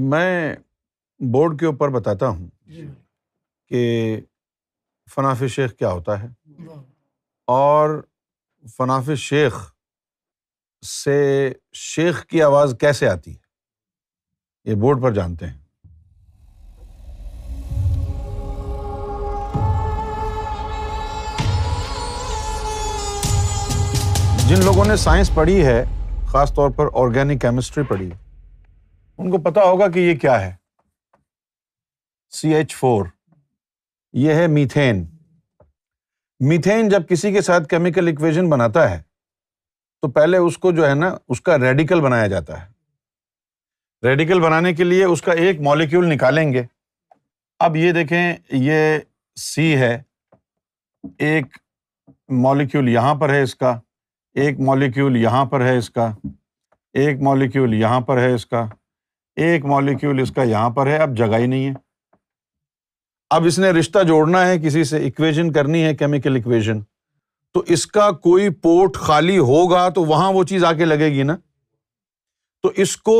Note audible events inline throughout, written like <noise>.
میں بورڈ کے اوپر بتاتا ہوں جی۔ کہ فناف شیخ کیا ہوتا ہے اور فناف شیخ سے شیخ کی آواز کیسے آتی ہے یہ بورڈ پر جانتے ہیں جن لوگوں نے سائنس پڑھی ہے خاص طور پر آرگینک کیمسٹری پڑھی ہے ان کو پتا ہوگا کہ یہ کیا ہے سی ایچ فور یہ ہے میتھین میتھین جب کسی کے ساتھ کیمیکل اکویژن بناتا ہے تو پہلے اس کو جو ہے نا اس کا ریڈیکل بنایا جاتا ہے ریڈیکل بنانے کے لیے اس کا ایک مالیکیول نکالیں گے اب یہ دیکھیں یہ سی ہے ایک مالیکول یہاں پر ہے اس کا ایک مالیکیول یہاں پر ہے اس کا ایک مالیکیول یہاں پر ہے اس کا ایک مالیکیول اس کا یہاں پر ہے اب جگہ ہی نہیں ہے اب اس نے رشتہ جوڑنا ہے کسی سے اکویژن کرنی ہے کیمیکل اکویژن تو اس کا کوئی پورٹ خالی ہوگا تو وہاں وہ چیز آ کے لگے گی نا تو اس کو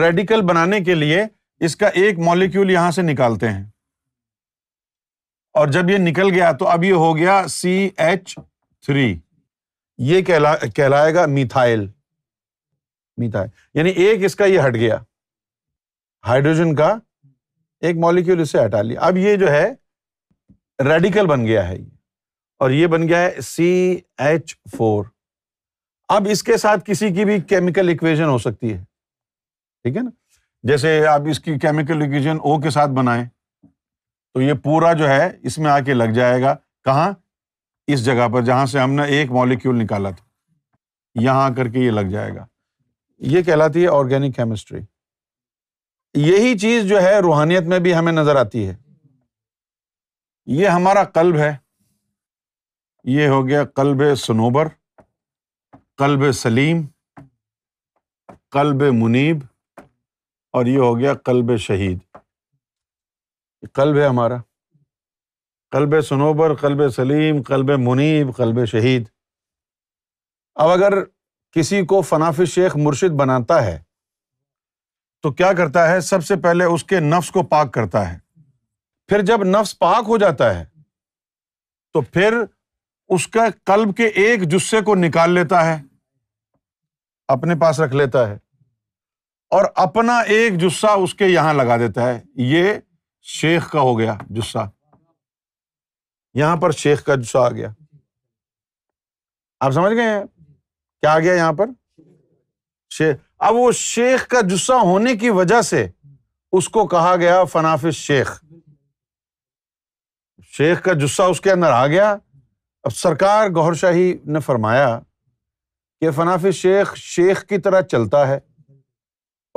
ریڈیکل بنانے کے لیے اس کا ایک مالیکیول یہاں سے نکالتے ہیں اور جب یہ نکل گیا تو اب یہ ہو گیا سی ایچ تھری یہ کہلائے گا میتھائل ہے یعنی ایک اس کا یہ ہٹ گیا ہائیڈروجن کا ایک مالیکیول اس سے ہٹا لیا اب یہ جو ہے ریڈیکل بن گیا ہے اور یہ بن گیا ہے سی ایچ فور اب اس کے ساتھ کسی کی بھی کیمیکل اکویژن ہو سکتی ہے ٹھیک ہے نا جیسے آپ اس کی کیمیکل اکویژن او کے ساتھ بنائیں تو یہ پورا جو ہے اس میں آ کے لگ جائے گا کہاں اس جگہ پر جہاں سے ہم نے ایک مالیکیول نکالا تھا یہاں کر کے یہ لگ جائے گا یہ کہلاتی ہے آرگینک کیمسٹری یہی چیز جو ہے روحانیت میں بھی ہمیں نظر آتی ہے یہ ہمارا کلب ہے یہ ہو گیا club Sanobar club Salim club Muneeb اور یہ ہو گیا کلب شہید کلب ہے ہمارا club Sanobar club Salim club Muneeb club Shaheed اب اگر کسی کو فناف شیخ مرشد بناتا ہے تو کیا کرتا ہے سب سے پہلے اس کے نفس کو پاک کرتا ہے پھر جب نفس پاک ہو جاتا ہے تو پھر اس کا کلب کے ایک جسے کو نکال لیتا ہے اپنے پاس رکھ لیتا ہے اور اپنا ایک جسا اس کے یہاں لگا دیتا ہے یہ شیخ کا ہو گیا جسا یہاں پر شیخ کا جسا آ گیا آپ سمجھ گئے کیا آ گیا یہاں پر شیخ اب وہ شیخ کا جسا ہونے کی وجہ سے اس کو کہا گیا فنافی شیخ شیخ کا جسا اس کے اندر آ گیا اب سرکار گور شاہی نے فرمایا کہ فنافی شیخ شیخ کی طرح چلتا ہے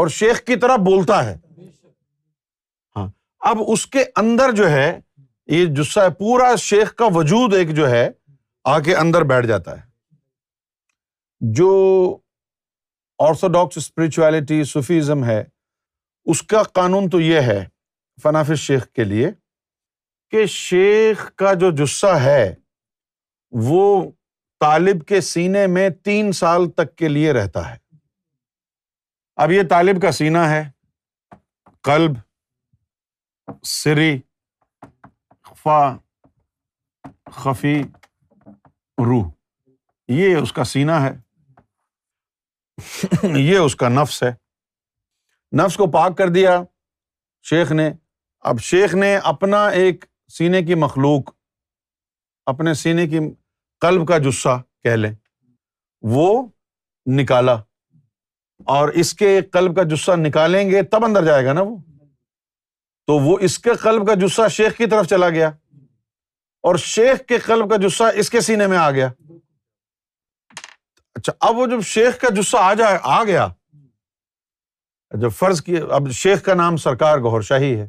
اور شیخ کی طرح بولتا ہے ہاں اب اس کے اندر جو ہے یہ جس پورا شیخ کا وجود ایک جو ہے آ کے اندر بیٹھ جاتا ہے جو آرتھوڈاکس اسپریچویلٹی صوفیزم ہے اس کا قانون تو یہ ہے فنافر شیخ کے لیے کہ شیخ کا جو جسہ ہے وہ طالب کے سینے میں تین سال تک کے لیے رہتا ہے اب یہ طالب کا سینہ ہے قلب سری خفا خفی روح یہ اس کا سینہ ہے <laughs> یہ اس کا نفس ہے نفس کو پاک کر دیا شیخ نے اب شیخ نے اپنا ایک سینے کی مخلوق اپنے سینے کی قلب کا جسا کہہ لیں وہ نکالا اور اس کے قلب کا جسا نکالیں گے تب اندر جائے گا نا وہ تو وہ اس کے قلب کا جسا شیخ کی طرف چلا گیا اور شیخ کے قلب کا جسا اس کے سینے میں آ گیا اچھا اب وہ جب شیخ کا جسا آ جائے آ گیا جب فرض کیا اب شیخ کا نام سرکار گہور شاہی ہے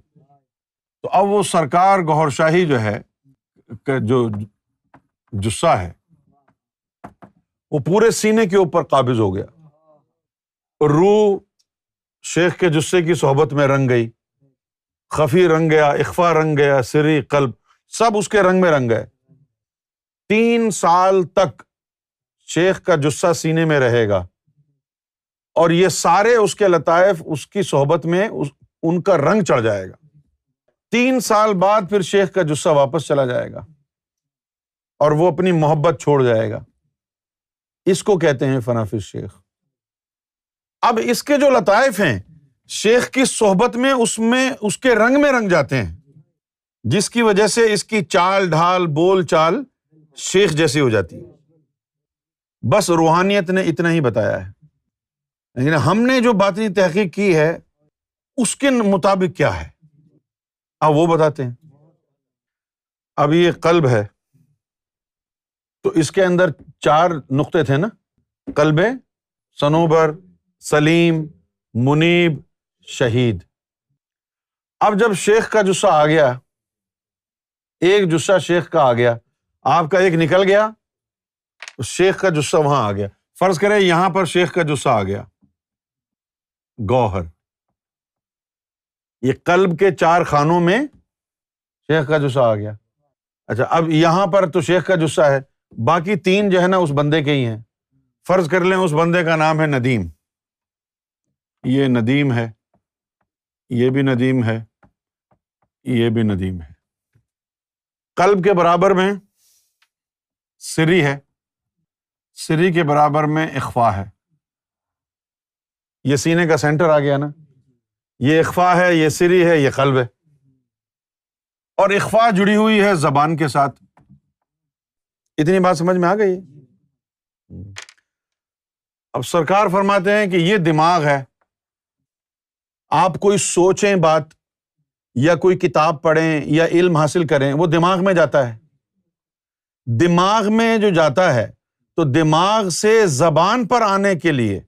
تو اب وہ سرکار گہور شاہی جو ہے جو جسہ ہے وہ پورے سینے کے اوپر قابض ہو گیا روح شیخ کے جسے کی صحبت میں رنگ گئی خفی رنگ گیا اخفا رنگ گیا سری قلب سب اس کے رنگ میں رنگ گئے تین سال تک شیخ کا جسا سینے میں رہے گا اور یہ سارے اس کے لطائف اس کی صحبت میں ان کا رنگ چڑھ جائے گا تین سال بعد پھر شیخ کا جسا واپس چلا جائے گا اور وہ اپنی محبت چھوڑ جائے گا اس کو کہتے ہیں فنافر شیخ اب اس کے جو لطائف ہیں شیخ کی صحبت میں اس میں اس کے رنگ میں رنگ جاتے ہیں جس کی وجہ سے اس کی چال ڈھال بول چال شیخ جیسی ہو جاتی ہے بس روحانیت نے اتنا ہی بتایا ہے لیکن ہم نے جو باطنی تحقیق کی ہے اس کے مطابق کیا ہے آپ وہ بتاتے ہیں اب یہ قلب ہے تو اس کے اندر چار نقطے تھے نا کلبے سنوبر سلیم منیب شہید اب جب شیخ کا جسا آ گیا ایک جسا شیخ کا آ گیا آپ کا ایک نکل گیا شیخ کا جسا وہاں آ گیا فرض کرے یہاں پر شیخ کا جسا آ گیا گوہر یہ کلب کے چار خانوں میں شیخ کا جسا آ گیا اچھا اب یہاں پر تو شیخ کا جسا ہے باقی تین جو ہے نا اس بندے کے ہی ہیں فرض کر لیں اس بندے کا نام ہے ندیم یہ ندیم ہے یہ بھی ندیم ہے یہ بھی ندیم ہے کلب کے برابر میں سری ہے سری کے برابر میں اخوا ہے یہ سینے کا سینٹر آ گیا نا یہ اخوا ہے یہ سری ہے یہ قلب ہے اور اخوا جڑی ہوئی ہے زبان کے ساتھ اتنی بات سمجھ میں آ گئی اب سرکار فرماتے ہیں کہ یہ دماغ ہے آپ کوئی سوچیں بات یا کوئی کتاب پڑھیں یا علم حاصل کریں وہ دماغ میں جاتا ہے دماغ میں جو جاتا ہے تو دماغ سے زبان پر آنے کے لیے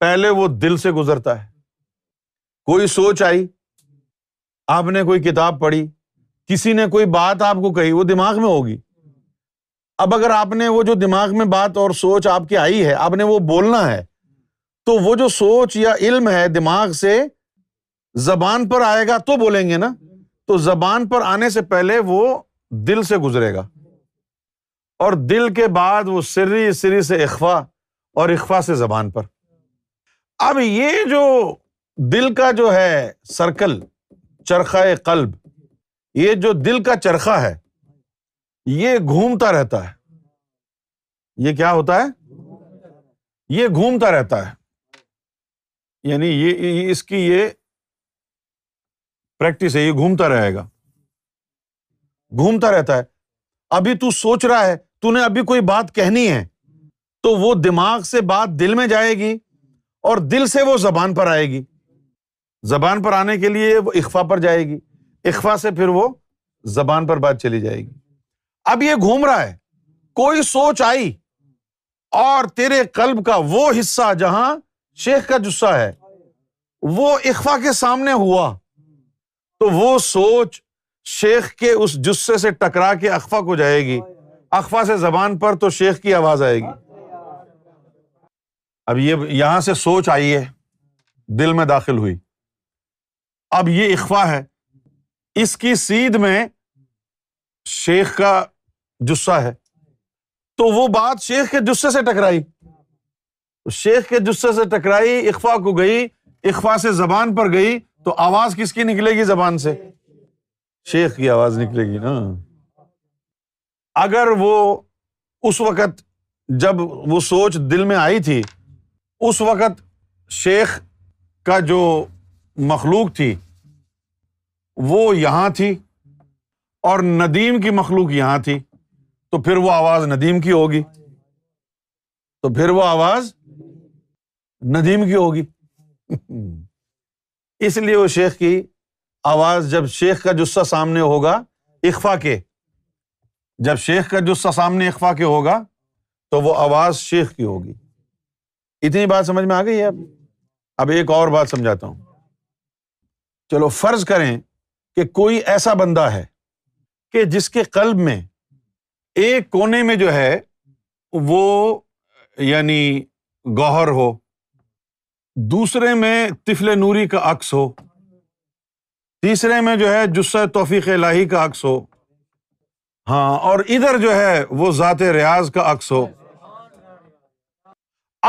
پہلے وہ دل سے گزرتا ہے کوئی سوچ آئی آپ نے کوئی کتاب پڑھی کسی نے کوئی بات آپ کو کہی وہ دماغ میں ہوگی اب اگر آپ نے وہ جو دماغ میں بات اور سوچ آپ کی آئی ہے آپ نے وہ بولنا ہے تو وہ جو سوچ یا علم ہے دماغ سے زبان پر آئے گا تو بولیں گے نا تو زبان پر آنے سے پہلے وہ دل سے گزرے گا اور دل کے بعد وہ سری سری سے اخوا اور اخوا سے زبان پر اب یہ جو دل کا جو ہے سرکل چرخا قلب یہ جو دل کا چرخا ہے یہ گھومتا رہتا ہے یہ کیا ہوتا ہے یہ گھومتا رہتا ہے یعنی یہ اس کی یہ پریکٹس ہے یہ گھومتا رہے گا گھومتا رہتا ہے ابھی تو سوچ رہا ہے ابھی کوئی بات کہنی ہے تو وہ دماغ سے بات دل میں جائے گی اور دل سے وہ زبان پر آئے گی زبان پر آنے کے لیے وہ اخفا پر جائے گی اخفا سے پھر وہ زبان پر بات چلی جائے گی اب یہ گھوم رہا ہے کوئی سوچ آئی اور تیرے کلب کا وہ حصہ جہاں شیخ کا جسا ہے وہ اخوا کے سامنے ہوا تو وہ سوچ شیخ کے اس جسے سے ٹکرا کے اخوا کو جائے گی اخوا سے زبان پر تو شیخ کی آواز آئے گی اب یہ یہاں سے سوچ آئی ہے دل میں داخل ہوئی اب یہ اخوا ہے اس کی میں شیخ کا جسا ہے تو وہ بات شیخ کے جسے سے ٹکرائی شیخ کے جسے سے ٹکرائی اخوا کو گئی اخوا سے زبان پر گئی تو آواز کس کی نکلے گی زبان سے شیخ کی آواز نکلے گی نا اگر وہ اس وقت جب وہ سوچ دل میں آئی تھی اس وقت شیخ کا جو مخلوق تھی وہ یہاں تھی اور ندیم کی مخلوق یہاں تھی تو پھر وہ آواز ندیم کی ہوگی تو پھر وہ آواز ندیم کی ہوگی اس لیے وہ شیخ کی آواز جب شیخ کا جسہ سامنے ہوگا اخفا کے جب شیخ کا جسہ سامنے اخوا کے ہوگا تو وہ آواز شیخ کی ہوگی اتنی بات سمجھ میں آ گئی ہے اب اب ایک اور بات سمجھاتا ہوں چلو فرض کریں کہ کوئی ایسا بندہ ہے کہ جس کے قلب میں ایک کونے میں جو ہے وہ یعنی گوہر ہو دوسرے میں تفل نوری کا عکس ہو تیسرے میں جو ہے جسہ توفیق لاہی کا عکس ہو ہاں اور ادھر جو ہے وہ ذات ریاض کا عکس ہو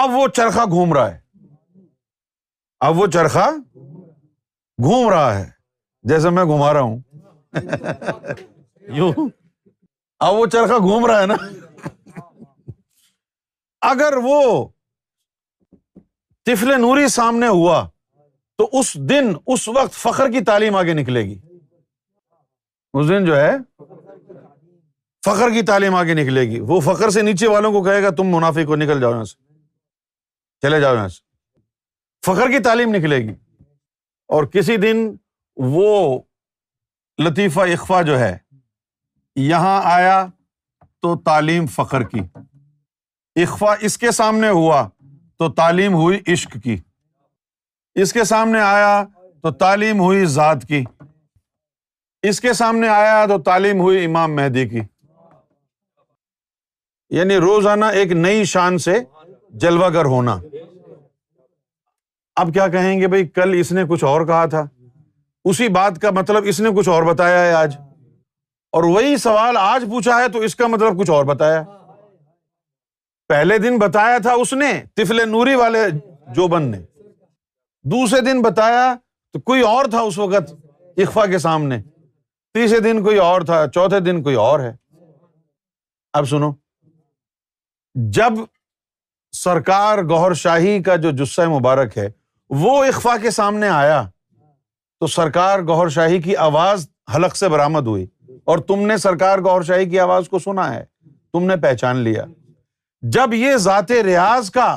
اب وہ چرخا گھوم رہا ہے اب وہ چرخا گھوم رہا ہے جیسے میں گھما رہا ہوں اب وہ چرخا گھوم رہا ہے نا اگر وہ تفل نوری سامنے ہوا تو اس دن اس وقت فخر کی تعلیم آگے نکلے گی اس دن جو ہے فخر کی تعلیم آگے نکلے گی وہ فخر سے نیچے والوں کو کہے گا تم منافع کو نکل جاؤ یہاں سے چلے جاؤ یہاں سے فخر کی تعلیم نکلے گی اور کسی دن وہ لطیفہ اخوا جو ہے یہاں آیا تو تعلیم فخر کی اخوا اس کے سامنے ہوا تو تعلیم ہوئی عشق کی اس کے سامنے آیا تو تعلیم ہوئی ذات کی اس کے سامنے آیا تو تعلیم ہوئی امام مہدی کی یعنی روزانہ ایک نئی شان سے گر ہونا اب کیا کہیں گے بھائی کل اس نے کچھ اور کہا تھا اسی بات کا مطلب اس نے کچھ اور بتایا ہے آج اور وہی سوال آج پوچھا ہے تو اس کا مطلب کچھ اور بتایا پہلے دن بتایا تھا اس نے تفلے نوری والے جو نے دوسرے دن بتایا تو کوئی اور تھا اس وقت اخوا کے سامنے تیسرے دن کوئی اور تھا چوتھے دن کوئی اور ہے اب سنو جب سرکار گور شاہی کا جو جسہ مبارک ہے وہ اخوا کے سامنے آیا تو سرکار گور شاہی کی آواز حلق سے برامد ہوئی اور تم نے سرکار گور شاہی کی آواز کو سنا ہے تم نے پہچان لیا جب یہ ذات ریاض کا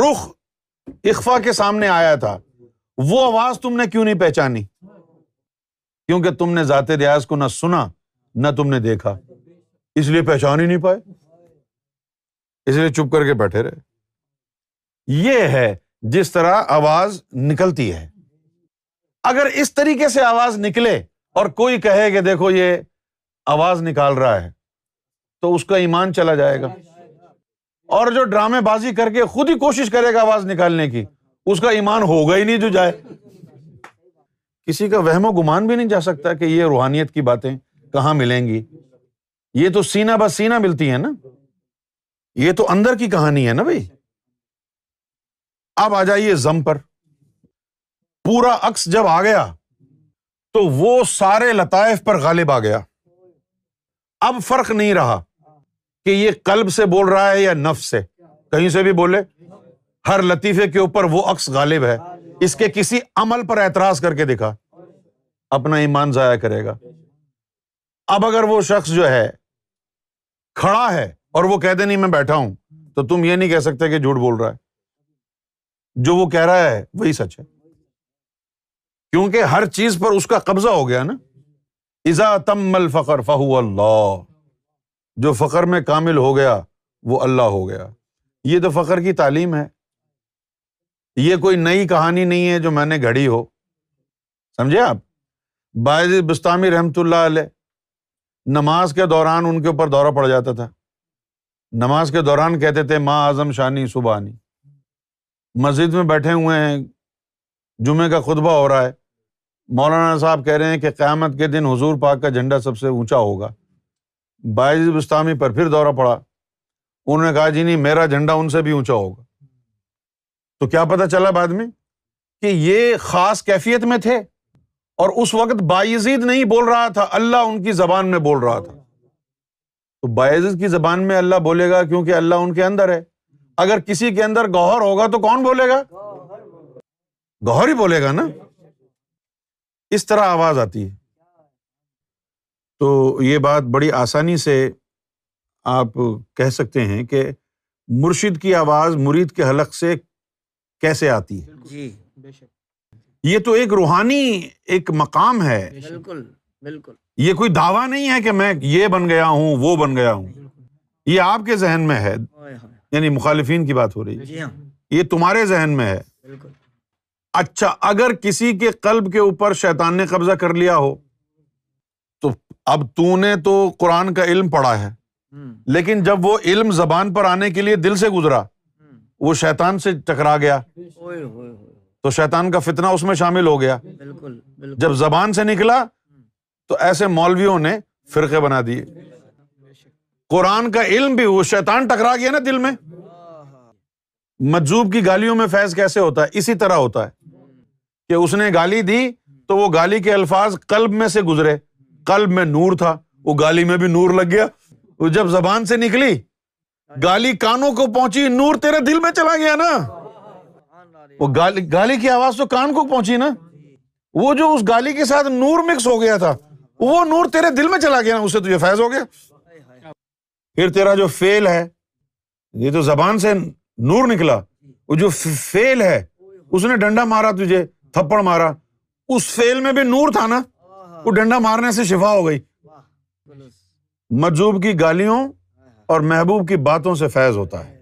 رخ اخوا کے سامنے آیا تھا وہ آواز تم نے کیوں نہیں پہچانی کیونکہ تم نے ذات ریاض کو نہ سنا نہ تم نے دیکھا اس لیے پہچان ہی نہیں پائے اس لیے چپ کر کے بیٹھے رہے یہ ہے جس طرح آواز نکلتی ہے اگر اس طریقے سے آواز نکلے اور کوئی کہے کہ دیکھو یہ آواز نکال رہا ہے تو اس کا ایمان چلا جائے گا اور جو ڈرامے بازی کر کے خود ہی کوشش کرے گا آواز نکالنے کی اس کا ایمان ہوگا ہی نہیں جو جائے کسی کا وہم و گمان بھی نہیں جا سکتا کہ یہ روحانیت کی باتیں کہاں ملیں گی یہ تو سینا بس سینا ملتی ہے نا یہ تو اندر کی کہانی ہے نا بھائی اب آ جائیے زم پر پورا عکس جب آ گیا تو وہ سارے لطائف پر غالب آ گیا اب فرق نہیں رہا کہ یہ کلب سے بول رہا ہے یا نف سے کہیں سے بھی بولے ہر لطیفے کے اوپر وہ عکس غالب ہے اس کے کسی عمل پر اعتراض کر کے دکھا اپنا ایمان ضائع کرے گا اب اگر وہ شخص جو ہے کھڑا ہے اور وہ کہتے نہیں میں بیٹھا ہوں تو تم یہ نہیں کہہ سکتے کہ جھوٹ بول رہا ہے جو وہ کہہ رہا ہے وہی سچ ہے کیونکہ ہر چیز پر اس کا قبضہ ہو گیا نا ازا تم الفر فہو اللہ جو فخر میں کامل ہو گیا وہ اللہ ہو گیا یہ تو فخر کی تعلیم ہے یہ کوئی نئی کہانی نہیں ہے جو میں نے گھڑی ہو سمجھے آپ باعض بستانی رحمت اللہ علیہ نماز کے دوران ان کے اوپر دورہ پڑ جاتا تھا نماز کے دوران کہتے تھے ماں اعظم شانی صبح مسجد میں بیٹھے ہوئے ہیں جمعے کا خطبہ ہو رہا ہے مولانا صاحب کہہ رہے ہیں کہ قیامت کے دن حضور پاک کا جھنڈا سب سے اونچا ہوگا باعض بستانی پر پھر دورہ پڑا انہوں نے کہا جی نہیں میرا جھنڈا ان سے بھی اونچا ہوگا تو کیا پتا چلا بعد میں کہ یہ خاص کیفیت میں تھے اور اس وقت باعزید نہیں بول رہا تھا اللہ ان کی زبان میں بول رہا تھا تو کی زبان میں اللہ بولے گا کیونکہ اللہ ان کے اندر ہے اگر کسی کے اندر گوہر ہوگا تو کون بولے گا گوہر ہی بولے گا نا اس طرح آواز آتی ہے تو یہ بات بڑی آسانی سے آپ کہہ سکتے ہیں کہ مرشد کی آواز مرید کے حلق سے کیسے آتی ہے جی۔ یہ تو ایک روحانی ایک مقام ہے بالکل بالکل یہ کوئی دعویٰ نہیں ہے کہ میں یہ بن گیا ہوں وہ بن گیا ہوں یہ آپ کے ذہن میں ہے یعنی مخالفین کی بات ہو رہی ہے جی ہاں۔ یہ تمہارے ذہن میں ہے اچھا اگر کسی کے کے قلب اوپر شیطان نے قبضہ کر لیا ہو تو اب تو نے تو قرآن کا علم پڑا ہے لیکن جب وہ علم زبان پر آنے کے لیے دل سے گزرا وہ شیطان سے ٹکرا گیا تو شیطان کا فتنہ اس میں شامل ہو گیا بالکل جب زبان سے نکلا تو ایسے مولویوں نے فرقے بنا دیے قرآن کا علم بھی وہ شیطان ٹکرا گیا نا دل میں مجزوب کی گالیوں میں فیض کیسے ہوتا ہے اسی طرح ہوتا ہے کہ اس نے گالی دی تو وہ گالی کے الفاظ قلب میں سے گزرے قلب میں نور تھا وہ گالی میں بھی نور لگ گیا وہ جب زبان سے نکلی گالی کانوں کو پہنچی نور تیرے دل میں چلا گیا نا وہ گالی گالی کی آواز تو کان کو پہنچی نا وہ جو اس گالی کے ساتھ نور مکس ہو گیا تھا وہ نور تیرے دل میں چلا گیا نا اسے تجھے فیض ہو گیا پھر تیرا جو فیل ہے یہ تو زبان سے نور نکلا وہ جو فیل ہے اس نے ڈنڈا مارا تجھے تھپڑ مارا اس فیل میں بھی نور تھا نا وہ ڈنڈا مارنے سے شفا ہو گئی مجوب کی گالیوں اور محبوب کی باتوں سے فیض ہوتا ہے